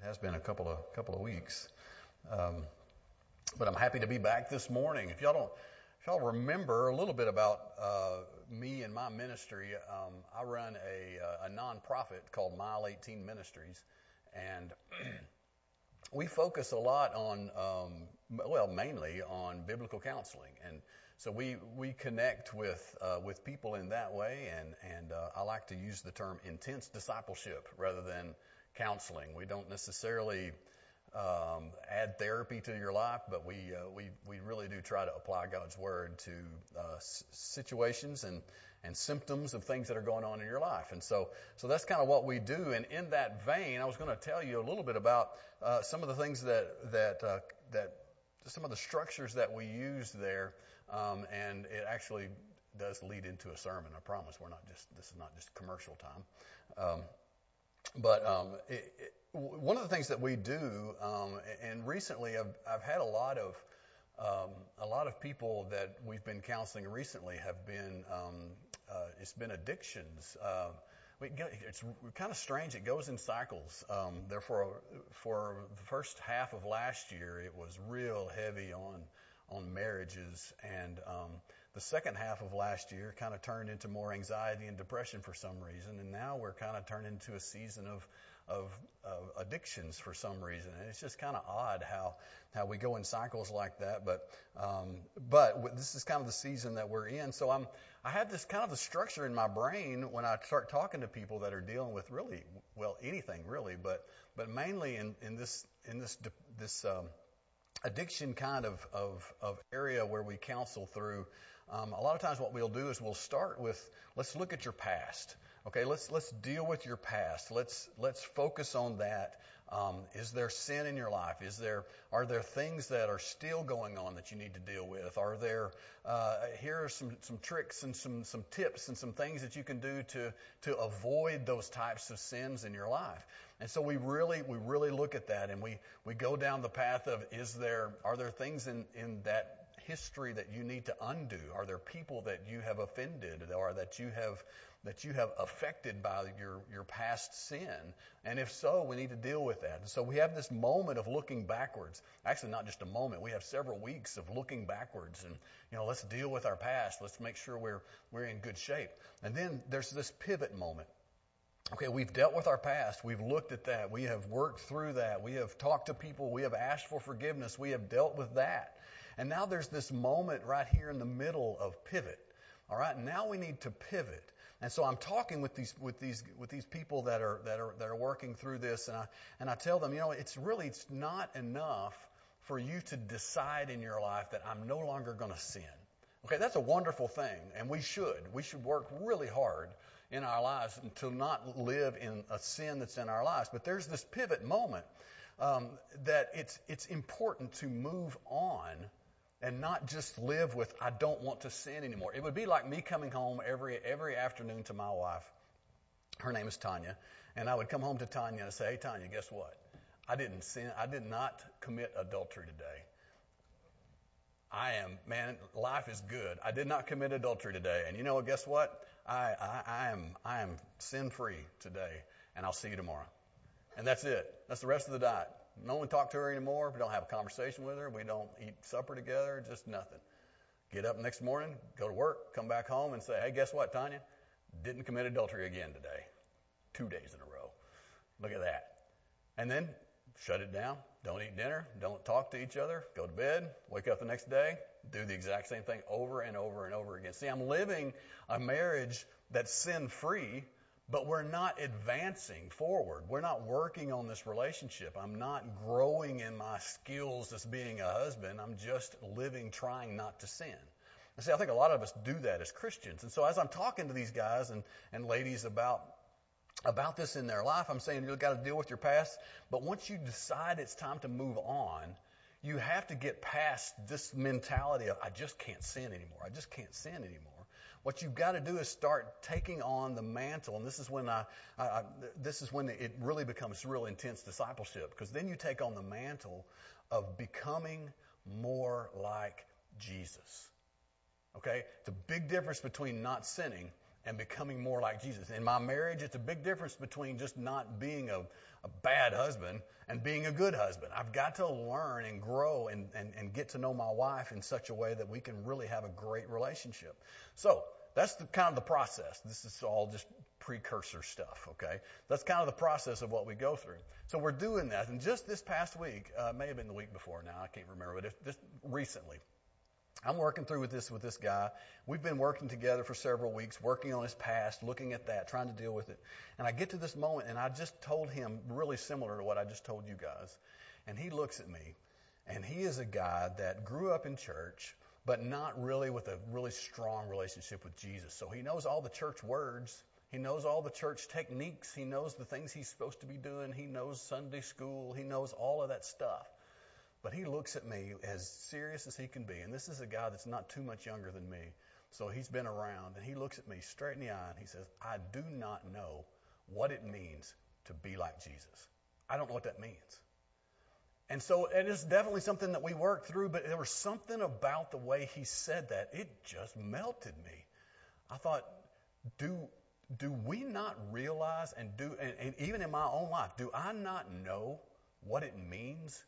it has been a couple of couple of weeks. Um, but I'm happy to be back this morning. If y'all don't, if y'all remember a little bit about uh, me and my ministry, um, I run a, uh, a nonprofit called Mile 18 Ministries, and we focus a lot on, um, well, mainly on biblical counseling, and so we we connect with uh, with people in that way, and and uh, I like to use the term intense discipleship rather than counseling. We don't necessarily um, add therapy to your life, but we uh, we we really do try to apply God's word to uh, s- situations and and symptoms of things that are going on in your life. And so so that's kind of what we do. And in that vein, I was going to tell you a little bit about uh, some of the things that that uh, that some of the structures that we use there, um, and it actually does lead into a sermon. I promise. We're not just this is not just commercial time. Um, but um, it, it, one of the things that we do, um, and recently I've, I've had a lot of um, a lot of people that we've been counseling recently have been um, uh, it's been addictions. Uh, we it's kind of strange. It goes in cycles. Um, therefore, for the first half of last year, it was real heavy on on marriages, and um, the second half of last year kind of turned into more anxiety and depression for some reason, and now we're kind of turned into a season of of, of addictions for some reason, and it's just kind of odd how how we go in cycles like that. But um, but this is kind of the season that we're in, so I'm I have this kind of a structure in my brain when I start talking to people that are dealing with really well anything really, but but mainly in in this in this this um, addiction kind of, of, of area where we counsel through, um, a lot of times what we'll do is we'll start with, let's look at your past. Okay, let's let's deal with your past. Let's let's focus on that. Um, is there sin in your life? Is there are there things that are still going on that you need to deal with? Are there uh, here are some some tricks and some some tips and some things that you can do to to avoid those types of sins in your life? And so we really we really look at that and we we go down the path of is there are there things in in that history that you need to undo? Are there people that you have offended or that you have that you have affected by your your past sin? And if so, we need to deal with that. And so we have this moment of looking backwards. Actually, not just a moment. We have several weeks of looking backwards and you know, let's deal with our past. Let's make sure we're we're in good shape. And then there's this pivot moment. Okay, we've dealt with our past. We've looked at that. We have worked through that. We have talked to people. We have asked for forgiveness. We have dealt with that. And now there's this moment right here in the middle of pivot. All right, now we need to pivot. And so I'm talking with these with these with these people that are that are that are working through this, and I and I tell them, you know, it's really it's not enough for you to decide in your life that I'm no longer going to sin. Okay, that's a wonderful thing, and we should. We should work really hard in our lives to not live in a sin that's in our lives. But there's this pivot moment um, that it's it's important to move on and not just live with I don't want to sin anymore. It would be like me coming home every every afternoon to my wife. Her name is Tanya, and I would come home to Tanya and say, "Hey Tanya, guess what? I didn't sin. I did not commit adultery today. I am, man, life is good. I did not commit adultery today. And you know, guess what? I, I, I am, I am sin free today and I'll see you tomorrow. And that's it. That's the rest of the diet. No one talk to her anymore. We don't have a conversation with her. We don't eat supper together. Just nothing. Get up next morning, go to work, come back home and say, hey, guess what, Tanya? Didn't commit adultery again today. Two days in a row. Look at that. And then shut it down. Don't eat dinner. Don't talk to each other. Go to bed. Wake up the next day. Do the exact same thing over and over and over again. See, I'm living a marriage that's sin free, but we're not advancing forward. We're not working on this relationship. I'm not growing in my skills as being a husband. I'm just living trying not to sin. And see, I think a lot of us do that as Christians. And so as I'm talking to these guys and, and ladies about about this in their life. I'm saying you've got to deal with your past. But once you decide it's time to move on, you have to get past this mentality of, I just can't sin anymore. I just can't sin anymore. What you've got to do is start taking on the mantle. And this is when I, I, I this is when it really becomes real intense discipleship because then you take on the mantle of becoming more like Jesus. Okay? It's a big difference between not sinning and becoming more like Jesus. In my marriage, it's a big difference between just not being a, a bad husband and being a good husband. I've got to learn and grow and, and, and get to know my wife in such a way that we can really have a great relationship. So, that's the kind of the process. This is all just precursor stuff, okay? That's kind of the process of what we go through. So we're doing that. And just this past week, uh, may have been the week before now, I can't remember, but just recently, I'm working through with this with this guy. We've been working together for several weeks, working on his past, looking at that, trying to deal with it. And I get to this moment, and I just told him really similar to what I just told you guys. And he looks at me, and he is a guy that grew up in church, but not really with a really strong relationship with Jesus. So he knows all the church words. He knows all the church techniques. He knows the things he's supposed to be doing. He knows Sunday school. He knows all of that stuff. But he looks at me as serious as he can be. And this is a guy that's not too much younger than me. So he's been around. And he looks at me straight in the eye and he says, I do not know what it means to be like Jesus. I don't know what that means. And so it is definitely something that we worked through, but there was something about the way he said that. It just melted me. I thought, do, do we not realize and do, and, and even in my own life, do I not know what it means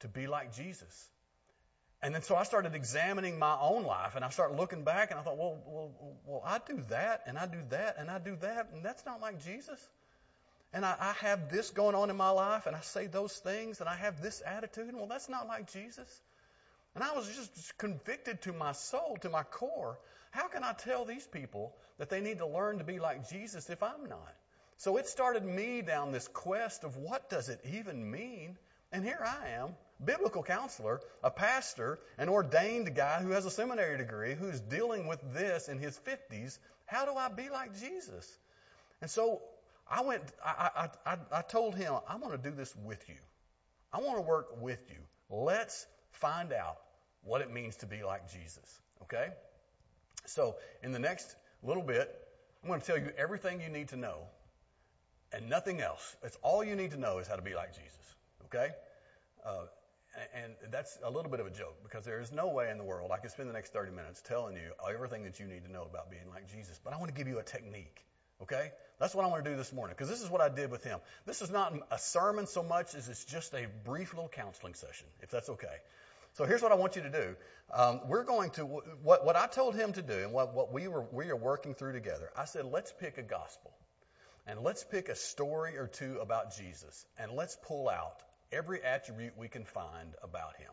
to be like Jesus. And then so I started examining my own life and I started looking back and I thought, well, well, well, I do that and I do that and I do that and that's not like Jesus. And I, I have this going on in my life and I say those things and I have this attitude and well, that's not like Jesus. And I was just convicted to my soul, to my core. How can I tell these people that they need to learn to be like Jesus if I'm not? So it started me down this quest of what does it even mean? And here I am biblical counselor, a pastor, an ordained guy who has a seminary degree, who's dealing with this in his 50s. How do I be like Jesus? And so I went, I, I, I, I told him, I'm going to do this with you. I want to work with you. Let's find out what it means to be like Jesus. Okay? So in the next little bit, I'm going to tell you everything you need to know and nothing else. It's all you need to know is how to be like Jesus. Okay? Uh, and that's a little bit of a joke because there is no way in the world I could spend the next 30 minutes telling you everything that you need to know about being like Jesus. But I want to give you a technique. Okay? That's what I want to do this morning because this is what I did with him. This is not a sermon so much as it's just a brief little counseling session, if that's okay. So here's what I want you to do. Um, we're going to what what I told him to do, and what what we were we are working through together. I said, let's pick a gospel, and let's pick a story or two about Jesus, and let's pull out every attribute we can find about him.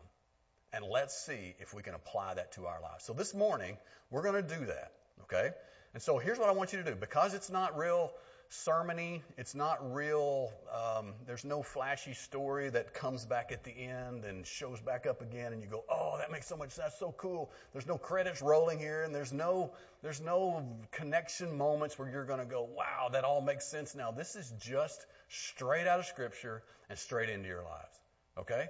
And let's see if we can apply that to our lives. So this morning, we're going to do that, okay? And so here's what I want you to do. Because it's not real sermony, it's not real, um, there's no flashy story that comes back at the end and shows back up again and you go, oh, that makes so much sense, That's so cool. There's no credits rolling here and there's no, there's no connection moments where you're going to go, wow, that all makes sense now. This is just straight out of Scripture and straight into your lives. Okay?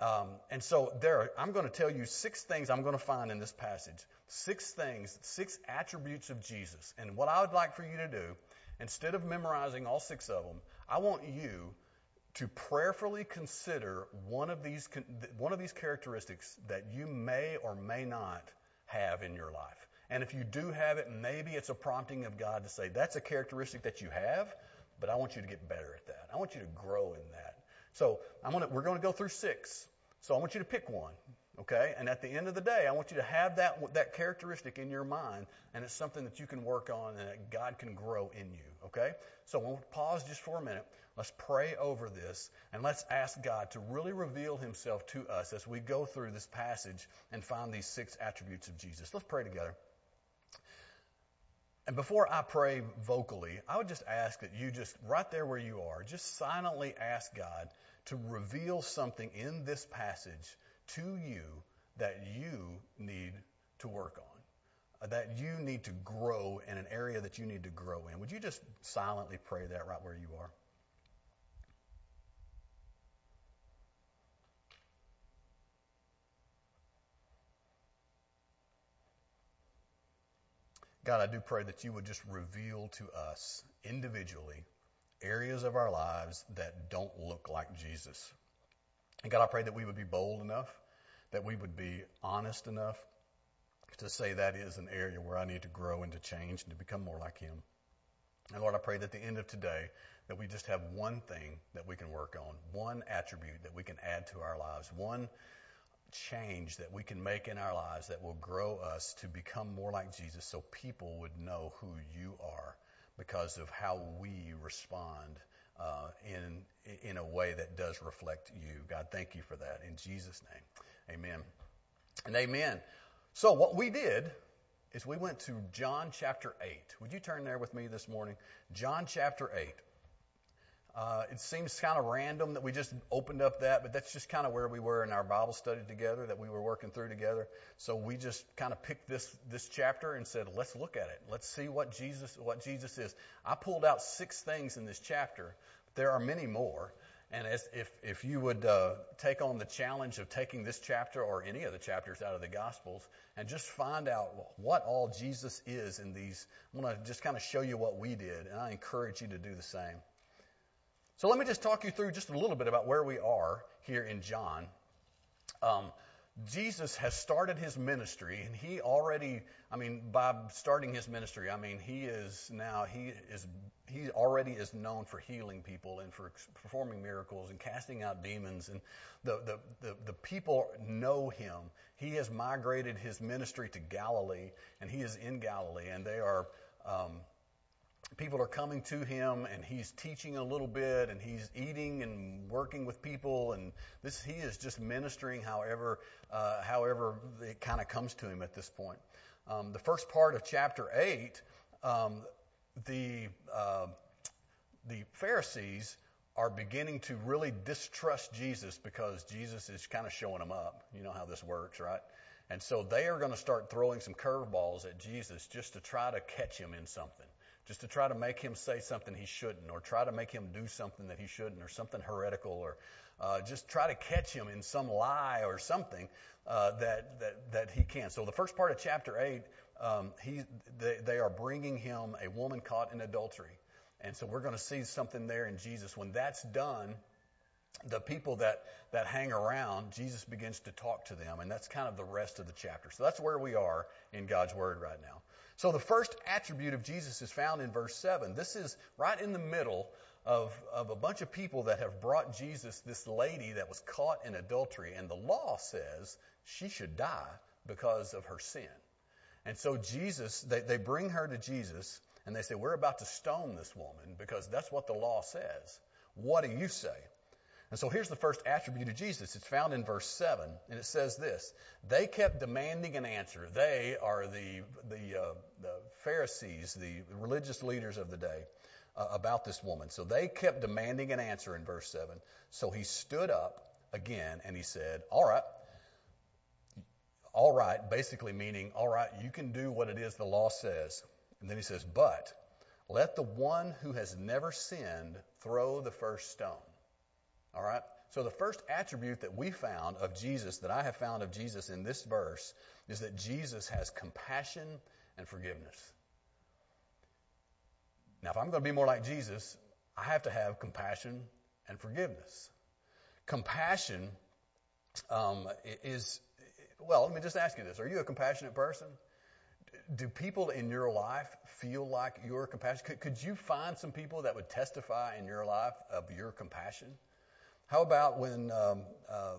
Um, and so there, I'm going to tell you six things I'm going to find in this passage. Six things, six attributes of Jesus. And what I would like for you to do, instead of memorizing all six of them, I want you to prayerfully consider one of these one of these characteristics that you may or may not have in your life. And if you do have it, maybe it's a prompting of God to say that's a characteristic that you have, but I want you to get better at that. I want you to grow in that. So I'm gonna, we're going to go through six. So I want you to pick one. Okay? And at the end of the day, I want you to have that, that characteristic in your mind, and it's something that you can work on and that God can grow in you. Okay? So we'll pause just for a minute. Let's pray over this, and let's ask God to really reveal himself to us as we go through this passage and find these six attributes of Jesus. Let's pray together. And before I pray vocally, I would just ask that you just, right there where you are, just silently ask God to reveal something in this passage to you that you need to work on, uh, that you need to grow in an area that you need to grow in. Would you just silently pray that right where you are? God, I do pray that you would just reveal to us individually areas of our lives that don't look like Jesus. And God, I pray that we would be bold enough, that we would be honest enough to say that is an area where I need to grow and to change and to become more like Him. And Lord, I pray that at the end of today that we just have one thing that we can work on, one attribute that we can add to our lives, one change that we can make in our lives that will grow us to become more like Jesus so people would know who you are because of how we respond uh, in in a way that does reflect you. God, thank you for that in Jesus' name, Amen and Amen. So what we did is we went to John chapter eight. Would you turn there with me this morning? John chapter eight. Uh, it seems kind of random that we just opened up that, but that's just kind of where we were in our Bible study together that we were working through together. So we just kind of picked this this chapter and said, let's look at it. Let's see what Jesus what Jesus is. I pulled out six things in this chapter. There are many more. And as, if if you would uh, take on the challenge of taking this chapter or any of the chapters out of the Gospels and just find out what all Jesus is in these, I'm going to just kind of show you what we did, and I encourage you to do the same. So let me just talk you through just a little bit about where we are here in John. Um, Jesus has started his ministry, and he already, I mean, by starting his ministry, I mean, he is now, he is, he already is known for healing people and for performing miracles and casting out demons. And the, the, the, the people know him. He has migrated his ministry to Galilee, and he is in Galilee, and they are, um, people are coming to him and he's teaching a little bit and he's eating and working with people and this he is just ministering however uh, however it kind of comes to him at this point. Um, the first part of chapter 8 um, the uh, the pharisees are beginning to really distrust jesus because jesus is kind of showing them up. You know how this works right? And so they are going to start throwing some curveballs at jesus just to try to catch him in something just to try to make him say something he shouldn't, or try to make him do something that he shouldn't, or something heretical, or uh, just try to catch him in some lie or something uh, that, that that he can. So the first part of chapter eight, um, he they, they are bringing him a woman caught in adultery, and so we're going to see something there in Jesus. When that's done, the people that that hang around, Jesus begins to talk to them, and that's kind of the rest of the chapter. So that's where we are in God's Word right now. So the first attribute of Jesus is found in verse 7. This is right in the middle of, of a bunch of people that have brought Jesus this lady that was caught in adultery, and the law says she should die because of her sin. And so Jesus, they, they bring her to Jesus, and they say, We're about to stone this woman because that's what the law says. What do you say? And so here's the first attribute of Jesus. It's found in verse 7, and it says this They kept demanding an answer. They are the, the, uh, the Pharisees, the religious leaders of the day, uh, about this woman. So they kept demanding an answer in verse 7. So he stood up again and he said, All right, all right, basically meaning, all right, you can do what it is the law says. And then he says, But let the one who has never sinned throw the first stone. All right? So the first attribute that we found of Jesus, that I have found of Jesus in this verse, is that Jesus has compassion and forgiveness. Now, if I'm going to be more like Jesus, I have to have compassion and forgiveness. Compassion um, is, well, let me just ask you this. Are you a compassionate person? Do people in your life feel like you're compassionate? Could, could you find some people that would testify in your life of your compassion? How about when um, uh,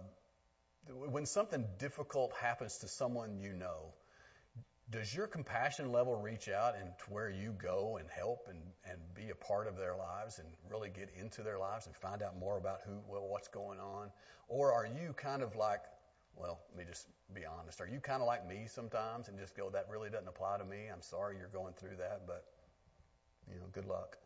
when something difficult happens to someone you know? Does your compassion level reach out and to where you go and help and, and be a part of their lives and really get into their lives and find out more about who well, what's going on? Or are you kind of like, well, let me just be honest. Are you kind of like me sometimes and just go, that really doesn't apply to me. I'm sorry you're going through that, but you know, good luck.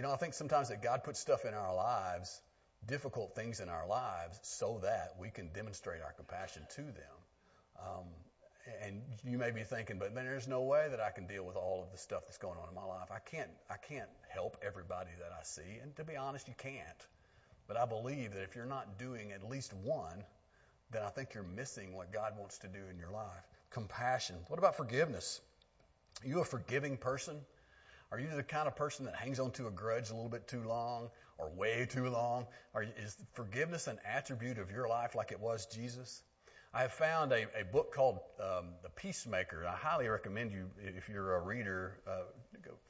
You know, I think sometimes that God puts stuff in our lives, difficult things in our lives, so that we can demonstrate our compassion to them. Um, and you may be thinking, but man, there's no way that I can deal with all of the stuff that's going on in my life. I can't, I can't help everybody that I see. And to be honest, you can't. But I believe that if you're not doing at least one, then I think you're missing what God wants to do in your life. Compassion. What about forgiveness? Are you a forgiving person? Are you the kind of person that hangs on to a grudge a little bit too long or way too long? Or is forgiveness an attribute of your life like it was Jesus? I have found a, a book called um, The Peacemaker. I highly recommend you, if you're a reader, uh,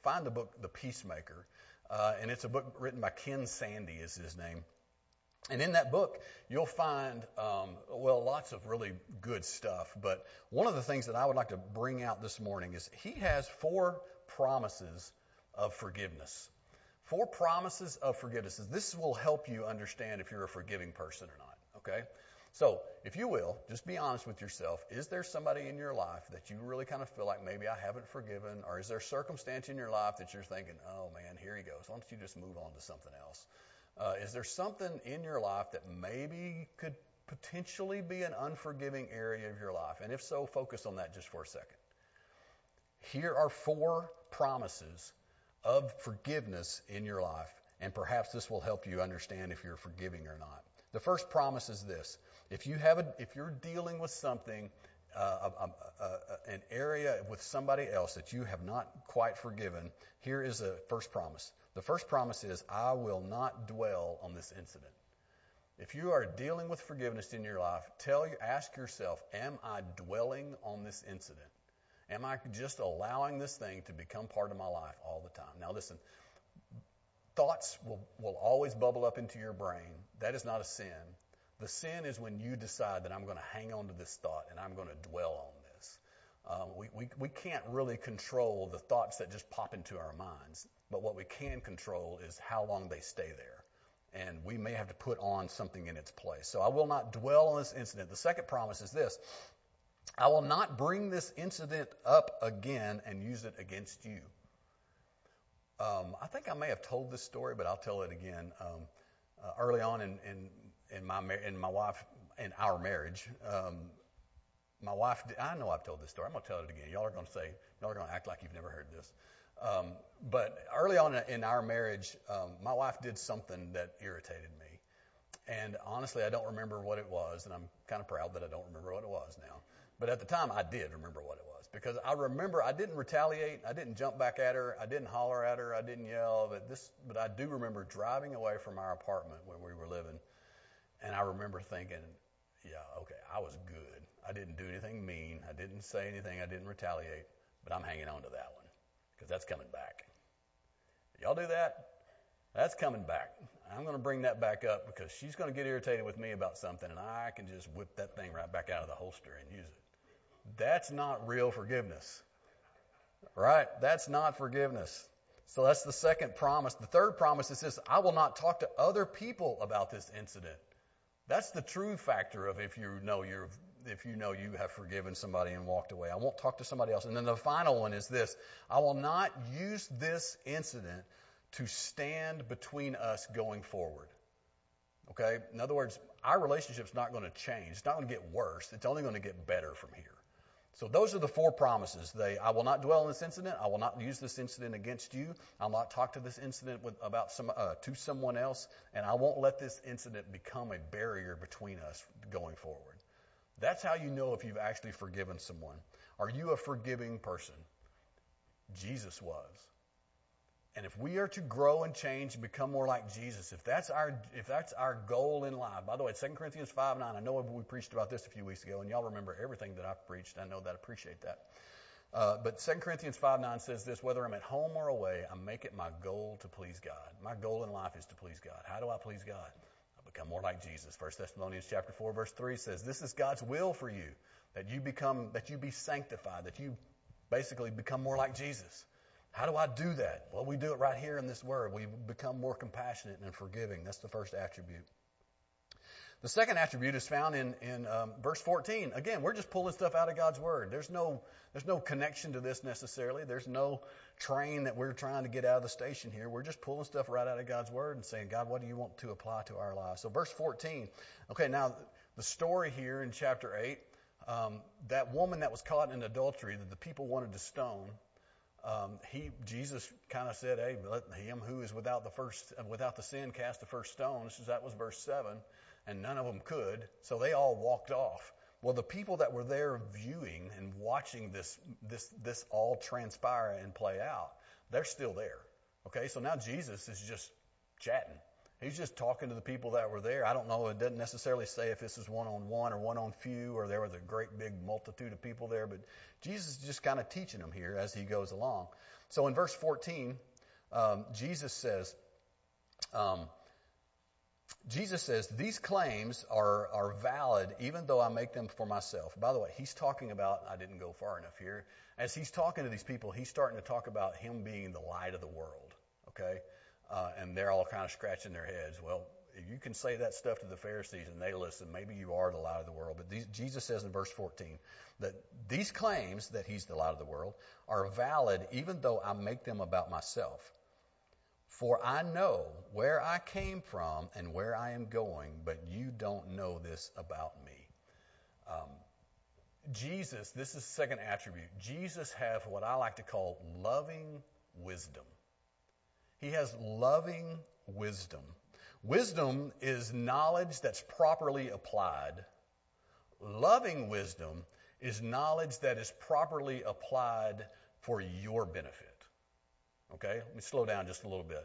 find the book The Peacemaker. Uh, and it's a book written by Ken Sande, is his name. And in that book, you'll find, um, well, lots of really good stuff. But one of the things that I would like to bring out this morning is he has four promises of forgiveness. Four promises of forgiveness. This will help you understand if you're a forgiving person or not. Okay? So, if you will, just be honest with yourself. Is there somebody in your life that you really kind of feel like maybe I haven't forgiven? Or is there a circumstance in your life that you're thinking, oh man, here he goes. Why don't you just move on to something else? Uh, is there something in your life that maybe could potentially be an unforgiving area of your life? And if so, focus on that just for a second. Here are four promises of forgiveness in your life, and perhaps this will help you understand if you're forgiving or not. The first promise is this if you have a, if you're dealing with something, uh, a, a, an area with somebody else that you have not quite forgiven, here is a first promise. The first promise is, I will not dwell on this incident. If you are dealing with forgiveness in your life, tell ask yourself, am I dwelling on this incident? Am I just allowing this thing to become part of my life all the time? Now listen, thoughts will, will always bubble up into your brain. That is not a sin. The sin is when you decide that I'm going to hang on to this thought and I'm going to dwell on this. Uh, we, we, we can't really control the thoughts that just pop into our minds, but what we can control is how long they stay there. And we may have to put on something in its place. So I will not dwell on this incident. The second promise is this I will not bring this incident up again and use it against you. Um, I think I may have told this story, but I'll tell it again. Um, uh, early on in, in, in my in my wife in our marriage, um, my wife. I know I've told this story. I'm going to tell it again. Y'all are going to say y'all are going to act like you've never heard this. Um, but early on in our marriage, um, my wife did something that irritated me, and honestly, I don't remember what it was, and I'm kind of proud that I don't remember what it was now. But at the time, I did remember what it was because I remember I didn't retaliate. I didn't jump back at her. I didn't holler at her. I didn't yell. But this, but I do remember driving away from our apartment where we were living, and I remember thinking, yeah, okay, I was good. I didn't do anything mean. I didn't say anything. I didn't retaliate. But I'm hanging on to that one because that's coming back. Y'all do that? That's coming back. I'm going to bring that back up because she's going to get irritated with me about something, and I can just whip that thing right back out of the holster and use it. That's not real forgiveness. Right? That's not forgiveness. So that's the second promise. The third promise is this I will not talk to other people about this incident. That's the true factor of if you know you're if you know you have forgiven somebody and walked away. I won't talk to somebody else. And then the final one is this I will not use this incident to stand between us going forward. Okay? In other words, our relationship's not going to change. It's not going to get worse. It's only going to get better from here. So those are the four promises. They, I will not dwell on this incident. I will not use this incident against you. I'll not talk to this incident with, about some, uh, to someone else, and I won't let this incident become a barrier between us going forward. That's how you know if you've actually forgiven someone. Are you a forgiving person? Jesus was. And if we are to grow and change and become more like Jesus, if that's our if that's our goal in life, by the way, 2 Corinthians 5 9, I know we preached about this a few weeks ago, and y'all remember everything that I've preached. I know that. I appreciate that. Uh, but 2 Corinthians 5 9 says this whether I'm at home or away, I make it my goal to please God. My goal in life is to please God. How do I please God? I become more like Jesus. 1 Thessalonians chapter 4, verse 3 says, This is God's will for you, that you become that you be sanctified, that you basically become more like Jesus. How do I do that? Well, we do it right here in this word. We become more compassionate and forgiving. That's the first attribute. The second attribute is found in, in um, verse 14. Again, we're just pulling stuff out of God's Word. There's no, there's no connection to this necessarily. There's no train that we're trying to get out of the station here. We're just pulling stuff right out of God's Word and saying, God, what do you want to apply to our lives? So, verse 14. Okay, now the story here in chapter 8, um, that woman that was caught in adultery that the people wanted to stone, um, he Jesus kind of said, "Hey, let him who is without the first without the sin cast the first stone." So that was verse seven, and none of them could, so they all walked off. Well, the people that were there viewing and watching this this this all transpire and play out, they're still there. Okay, so now Jesus is just chatting, He's just talking to the people that were there. I don't know. It doesn't necessarily say if this is one on one or one on few or there was a great big multitude of people there, but Jesus is just kind of teaching them here as he goes along. So in verse 14, um, Jesus says, um, Jesus says, these claims are, are valid even though I make them for myself. By the way, he's talking about, I didn't go far enough here. As he's talking to these people, he's starting to talk about him being the light of the world. Okay? Uh, and they're all kind of scratching their heads. Well, you can say that stuff to the Pharisees and they listen. Maybe you are the light of the world. But these, Jesus says in verse 14 that these claims that he's the light of the world are valid even though I make them about myself. For I know where I came from and where I am going, but you don't know this about me. Um, Jesus, this is the second attribute. Jesus has what I like to call loving wisdom. He has loving wisdom. Wisdom is knowledge that's properly applied. Loving wisdom is knowledge that is properly applied for your benefit. Okay? Let me slow down just a little bit.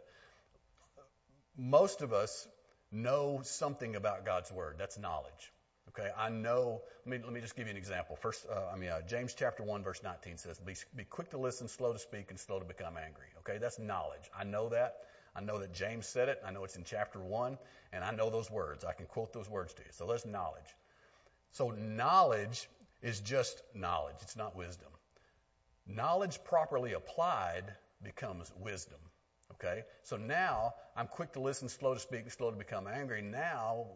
Most of us know something about God's Word. That's knowledge. Okay, I know. Let me let me just give you an example. First, uh, I mean, uh, James chapter one verse 19 says, be, "Be quick to listen, slow to speak, and slow to become angry." Okay, that's knowledge. I know that. I know that James said it. I know it's in chapter one, and I know those words. I can quote those words to you. So that's knowledge. So knowledge is just knowledge. It's not wisdom. Knowledge properly applied becomes wisdom. Okay? So now I'm quick to listen, slow to speak, and slow to become angry. Now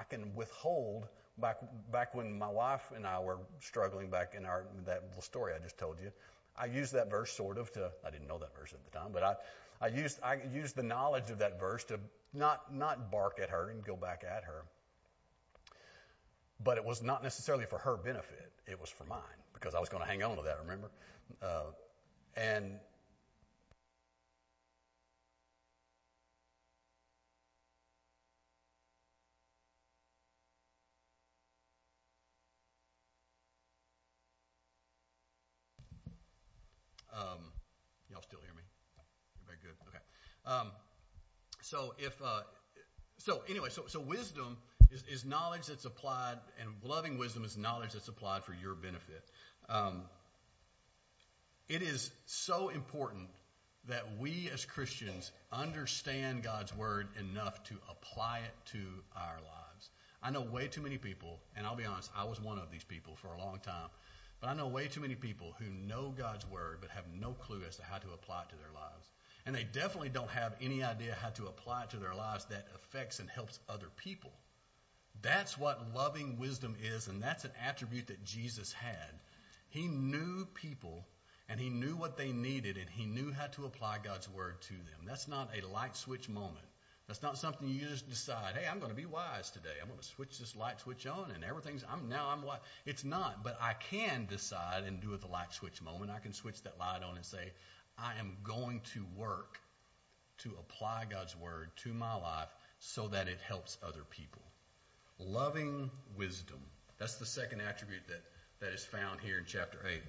I can withhold back back when my wife and I were struggling back in our that little story I just told you. I used that verse sort of to I didn't know that verse at the time, but I I used I used the knowledge of that verse to not not bark at her and go back at her. But it was not necessarily for her benefit. It was for mine because I was going to hang on to that. Remember, uh, and Um, y'all still hear me? Very good. Okay. Um, so if uh, so, anyway, so so wisdom is, is knowledge that's applied, and loving wisdom is knowledge that's applied for your benefit. Um, it is so important that we as Christians understand God's word enough to apply it to our lives. I know way too many people, and I'll be honest, I was one of these people for a long time but I know way too many people who know God's word but have no clue as to how to apply it to their lives. And they definitely don't have any idea how to apply it to their lives that affects and helps other people. That's what loving wisdom is, and that's an attribute that Jesus had. He knew people and he knew what they needed and he knew how to apply God's word to them. That's not a light switch moment. That's not something you just decide, hey, I'm going to be wise today. I'm going to switch this light switch on and everything's, I'm now I'm wise. It's not, but I can decide and do it the light switch moment. I can switch that light on and say, I am going to work to apply God's word to my life so that it helps other people. Loving wisdom. That's the second attribute that, that is found here in chapter 8.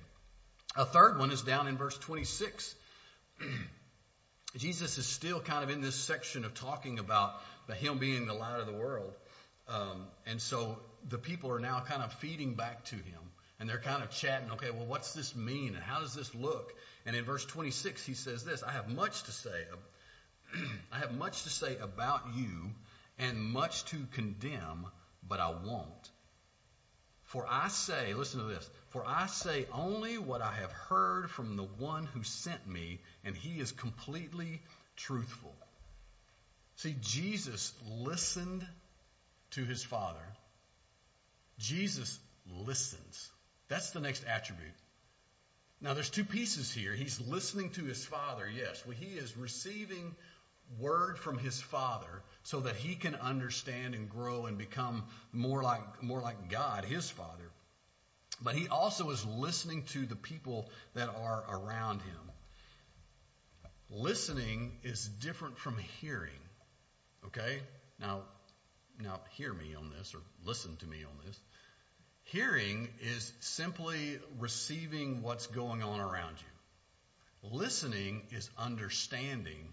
A third one is down in verse 26. Jesus is still kind of in this section of talking about him being the light of the world. Um, and so the people are now kind of feeding back to him. And they're kind of chatting, okay, well, what's this mean? And how does this look? And in verse 26, he says this I have much to say. I have much to say about you and much to condemn, but I won't. For I say, listen to this, for I say only what I have heard from the one who sent me, and he is completely truthful. See, Jesus listened to his Father. Jesus listens. That's the next attribute. Now, there's two pieces here. He's listening to his Father, yes. Well, he is receiving word from his Father so that he can understand and grow and become more like, more like God, his Father. But he also is listening to the people that are around him. Listening is different from hearing. Okay? Now, now hear me on this or listen to me on this. Hearing is simply receiving what's going on around you. Listening is understanding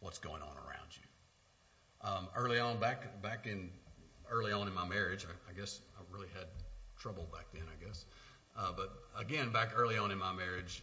what's going on around you. Um, early on, back back in early on in my marriage, I, I guess I really had trouble back then. I guess, uh, but again, back early on in my marriage,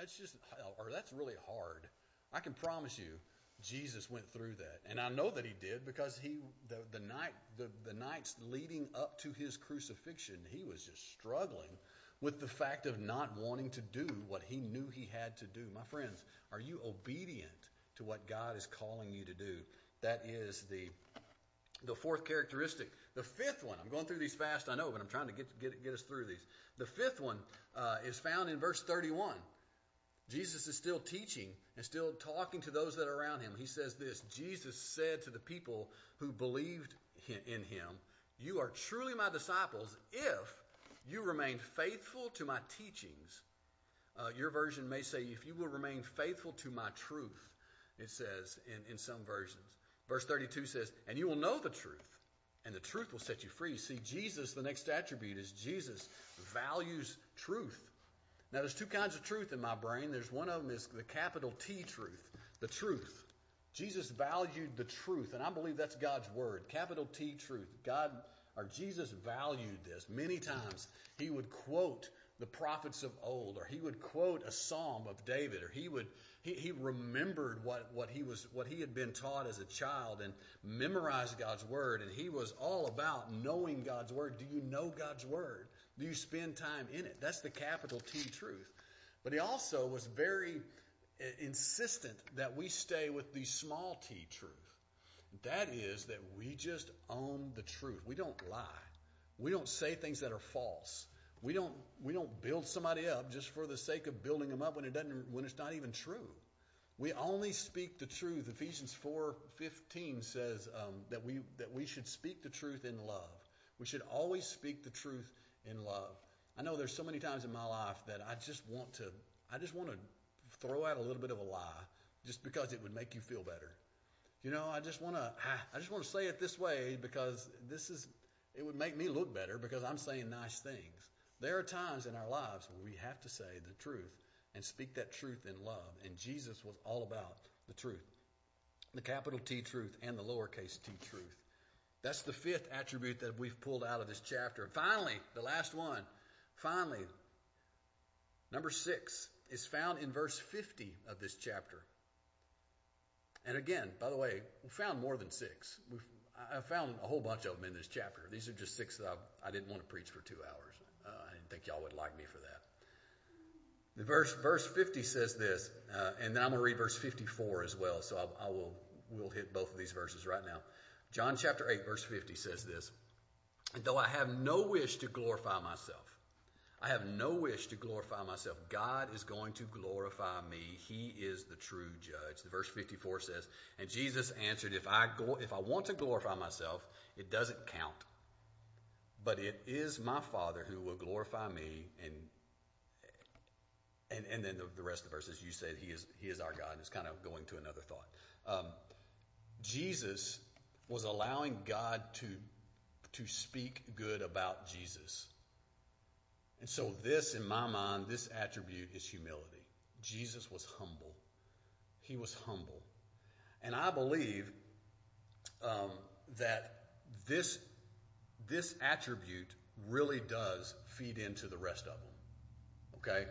That's just, or that's really hard. I can promise you, Jesus went through that, and I know that he did because he the the night the the nights leading up to his crucifixion, he was just struggling with the fact of not wanting to do what he knew he had to do. My friends, are you obedient to what God is calling you to do? That is the the fourth characteristic. The fifth one, I'm going through these fast, I know, but I'm trying to get get, get us through these. The fifth one uh, is found in verse 31. Jesus is still teaching and still talking to those that are around him. He says this Jesus said to the people who believed in him, You are truly my disciples if you remain faithful to my teachings. Uh, your version may say, If you will remain faithful to my truth, it says in, in some versions. Verse 32 says, And you will know the truth, and the truth will set you free. See, Jesus, the next attribute is Jesus values truth. Now, there's two kinds of truth in my brain. There's one of them is the capital T truth, the truth. Jesus valued the truth, and I believe that's God's word. Capital T truth. God or Jesus valued this. Many times he would quote the prophets of old, or he would quote a psalm of David, or he would he, he remembered what, what he was what he had been taught as a child and memorized God's word, and he was all about knowing God's word. Do you know God's word? Do you spend time in it? That's the capital T truth. But he also was very uh, insistent that we stay with the small t truth. That is that we just own the truth. We don't lie. We don't say things that are false. We don't we don't build somebody up just for the sake of building them up when it doesn't when it's not even true. We only speak the truth. Ephesians 4:15 says um, that we that we should speak the truth in love. We should always speak the truth in love. I know there's so many times in my life that I just want to I just want to throw out a little bit of a lie just because it would make you feel better. You know, I just want to I just want to say it this way because this is it would make me look better because I'm saying nice things. There are times in our lives where we have to say the truth and speak that truth in love, and Jesus was all about the truth. The capital T truth and the lowercase t truth. That's the fifth attribute that we've pulled out of this chapter. Finally, the last one. Finally, number six is found in verse 50 of this chapter. And again, by the way, we found more than six. We've, I found a whole bunch of them in this chapter. These are just six that I, I didn't want to preach for two hours. Uh, I didn't think y'all would like me for that. The verse, verse 50 says this, uh, and then I'm going to read verse 54 as well. So I, I will we'll hit both of these verses right now. John chapter 8, verse 50 says this And though I have no wish to glorify myself, I have no wish to glorify myself. God is going to glorify me. He is the true judge. The verse 54 says, And Jesus answered, If I go, if I want to glorify myself, it doesn't count. But it is my Father who will glorify me. And and, and then the, the rest of the verses, you said he is he is our God. And it's kind of going to another thought. Um, Jesus was allowing God to, to speak good about Jesus. And so, this, in my mind, this attribute is humility. Jesus was humble. He was humble. And I believe um, that this, this attribute really does feed into the rest of them. Okay?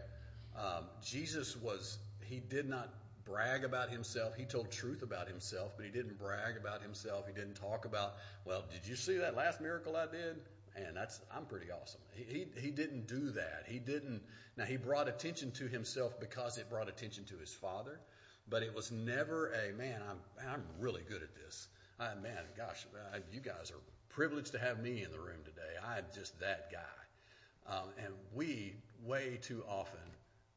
Um, Jesus was, he did not brag about himself. He told truth about himself, but he didn't brag about himself. He didn't talk about, well, did you see that last miracle I did? And that's I'm pretty awesome. He, he he didn't do that. He didn't. Now he brought attention to himself because it brought attention to his father, but it was never a man. I'm I'm really good at this. I, man, gosh, I, you guys are privileged to have me in the room today. I'm just that guy. Um, and we way too often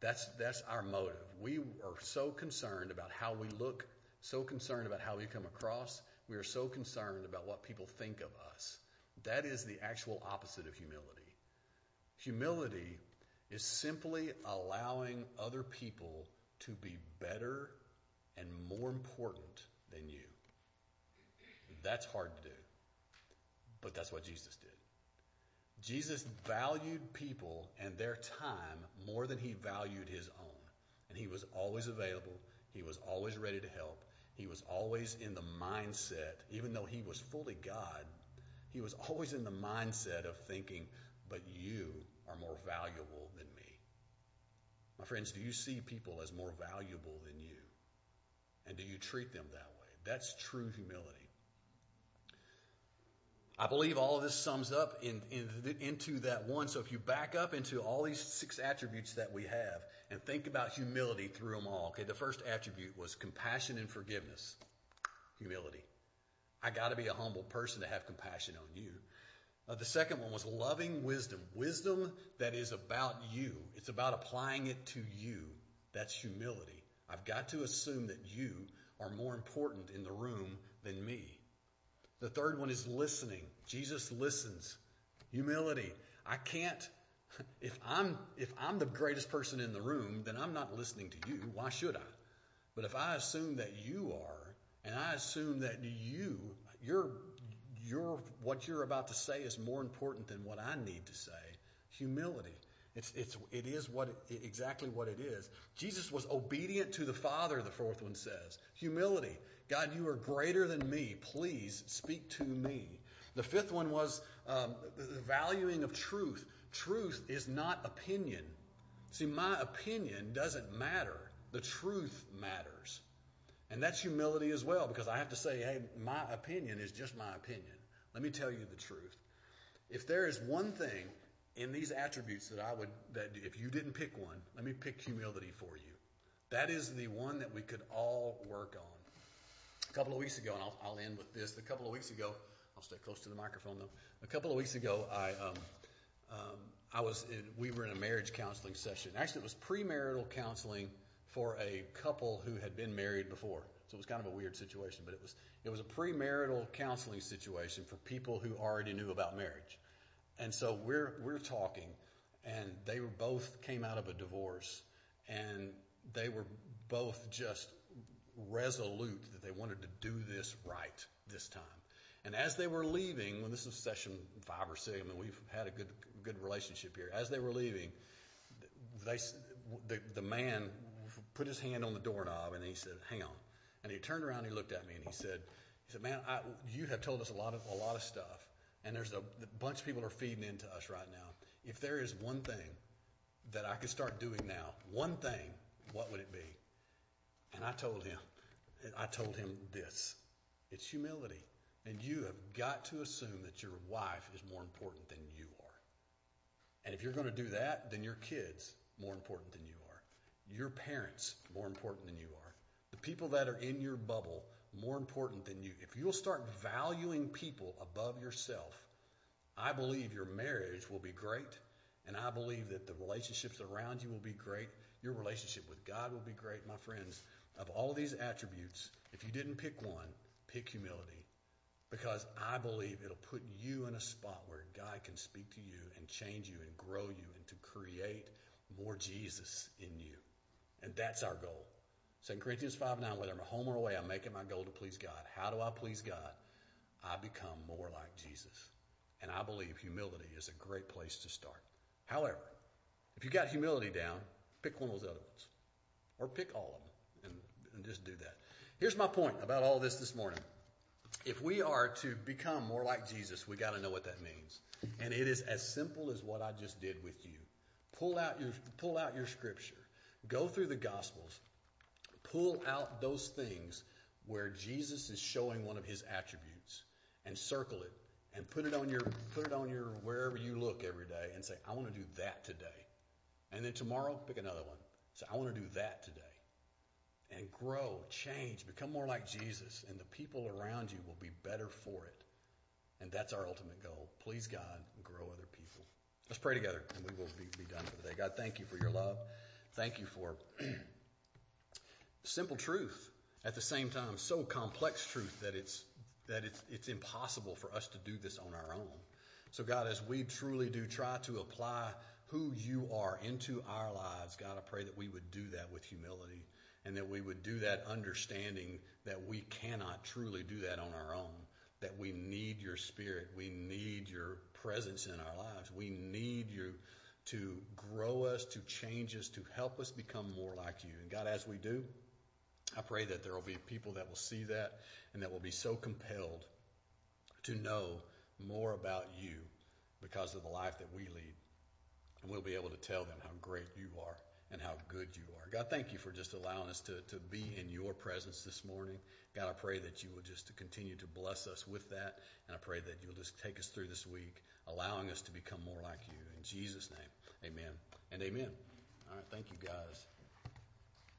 that's, our motive. We are so concerned about how we look, so concerned about how we come across. We are so concerned about what people think of us. That is the actual opposite of humility. Humility is simply allowing other people to be better and more important than you. That's hard to do, but that's what Jesus did. Jesus valued people and their time more than he valued his own. And he was always available. He was always ready to help. He was always in the mindset, even though he was fully God, he was always in the mindset of thinking, but you are more valuable than me. My friends, do you see people as more valuable than you? And do you treat them that way? That's true humility. I believe all of this sums up in, in, into that one. So if you back up into all these six attributes that we have and think about humility through them all, okay, the first attribute was compassion and forgiveness. Humility. I got to be a humble person to have compassion on you. Uh, the second one was loving wisdom. Wisdom that is about you. It's about applying it to you. That's humility. I've got to assume that you are more important in the room than me. The third one is listening. Jesus listens. Humility. I can't if I'm if I'm the greatest person in the room, then I'm not listening to you. Why should I? But if I assume that you are, and I assume that you, you're your what you're about to say is more important than what I need to say. Humility. It's it's it is what exactly what it is. Jesus was obedient to the Father. The fourth one says humility. God, you are greater than me. Please speak to me. The fifth one was um, the valuing of truth. Truth is not opinion. See, my opinion doesn't matter. The truth matters. And that's humility as well, because I have to say, hey, my opinion is just my opinion. Let me tell you the truth. If there is one thing in these attributes that I would, that if you didn't pick one, let me pick humility for you. That is the one that we could all work on. A couple of weeks ago, and I'll, I'll end with this. A couple of weeks ago, I'll stay close to the microphone though. A couple of weeks ago, I, um, um, I was, in, we were in a marriage counseling session. Actually, it was premarital counseling for a couple who had been married before. So it was kind of a weird situation, but it was it was a premarital counseling situation for people who already knew about marriage. And so we're we're talking, and they were both came out of a divorce, and they were both just resolute that they wanted to do this right this time. And as they were leaving, when this is session five or six, I mean we've had a good good relationship here. As they were leaving, they the the man put his hand on the doorknob and he said, "Hang on." And he turned around and he looked at me and he said, "He said, man, I, you have told us a lot of a lot of stuff, and there's a, a bunch of people are feeding into us right now. If there is one thing that I could start doing now, one thing, what would it be?" And I told him, I told him this: it's humility, and you have got to assume that your wife is more important than you are. And if you're going to do that, then your kids more important than you are, your parents more important than you are the people that are in your bubble more important than you. If you'll start valuing people above yourself, I believe your marriage will be great, and I believe that the relationships around you will be great. Your relationship with God will be great, my friends. Of all these attributes, if you didn't pick one, pick humility. Because I believe it'll put you in a spot where God can speak to you and change you and grow you and to create more Jesus in you. And that's our goal. 2 Corinthians 5 9, whether I'm home or away, I'm making my goal to please God. How do I please God? I become more like Jesus. And I believe humility is a great place to start. However, if you got humility down, pick one of those other ones. Or pick all of them and, just do that. Here's my point about all this this morning. If we are to become more like Jesus, we got to know what that means. And it is as simple as what I just did with you. Pull out your pull out your scripture. Go through the gospels pull out those things where Jesus is showing one of his attributes and circle it and put it on your put it on your wherever you look every day and say, I want to do that today. And then tomorrow pick another one. Say, I want to do that today. And grow, change, become more like Jesus, and the people around you will be better for it. And that's our ultimate goal. Please God grow other people. Let's pray together and we will be, be done for the day. God, thank you for your love. Thank you for simple truth at the same time so complex truth that it's that it's it's impossible for us to do this on our own. So God, as we truly do try to apply who you are into our lives, God, I pray that we would do that with humility and that we would do that understanding that we cannot truly do that on our own. That we need your spirit. We need your presence in our lives. We need you to grow us, to change us, to help us become more like you. And God, as we do, I pray that there will be people that will see that and that will be so compelled to know more about you because of the life that we lead. And we'll be able to tell them how great you are and how good you are. God, thank you for just allowing us to, to be in your presence this morning. God, I pray that you will just continue to bless us with that, and I pray that you'll just take us through this week, allowing us to become more like you. In Jesus' name, amen and amen. All right, thank you, guys.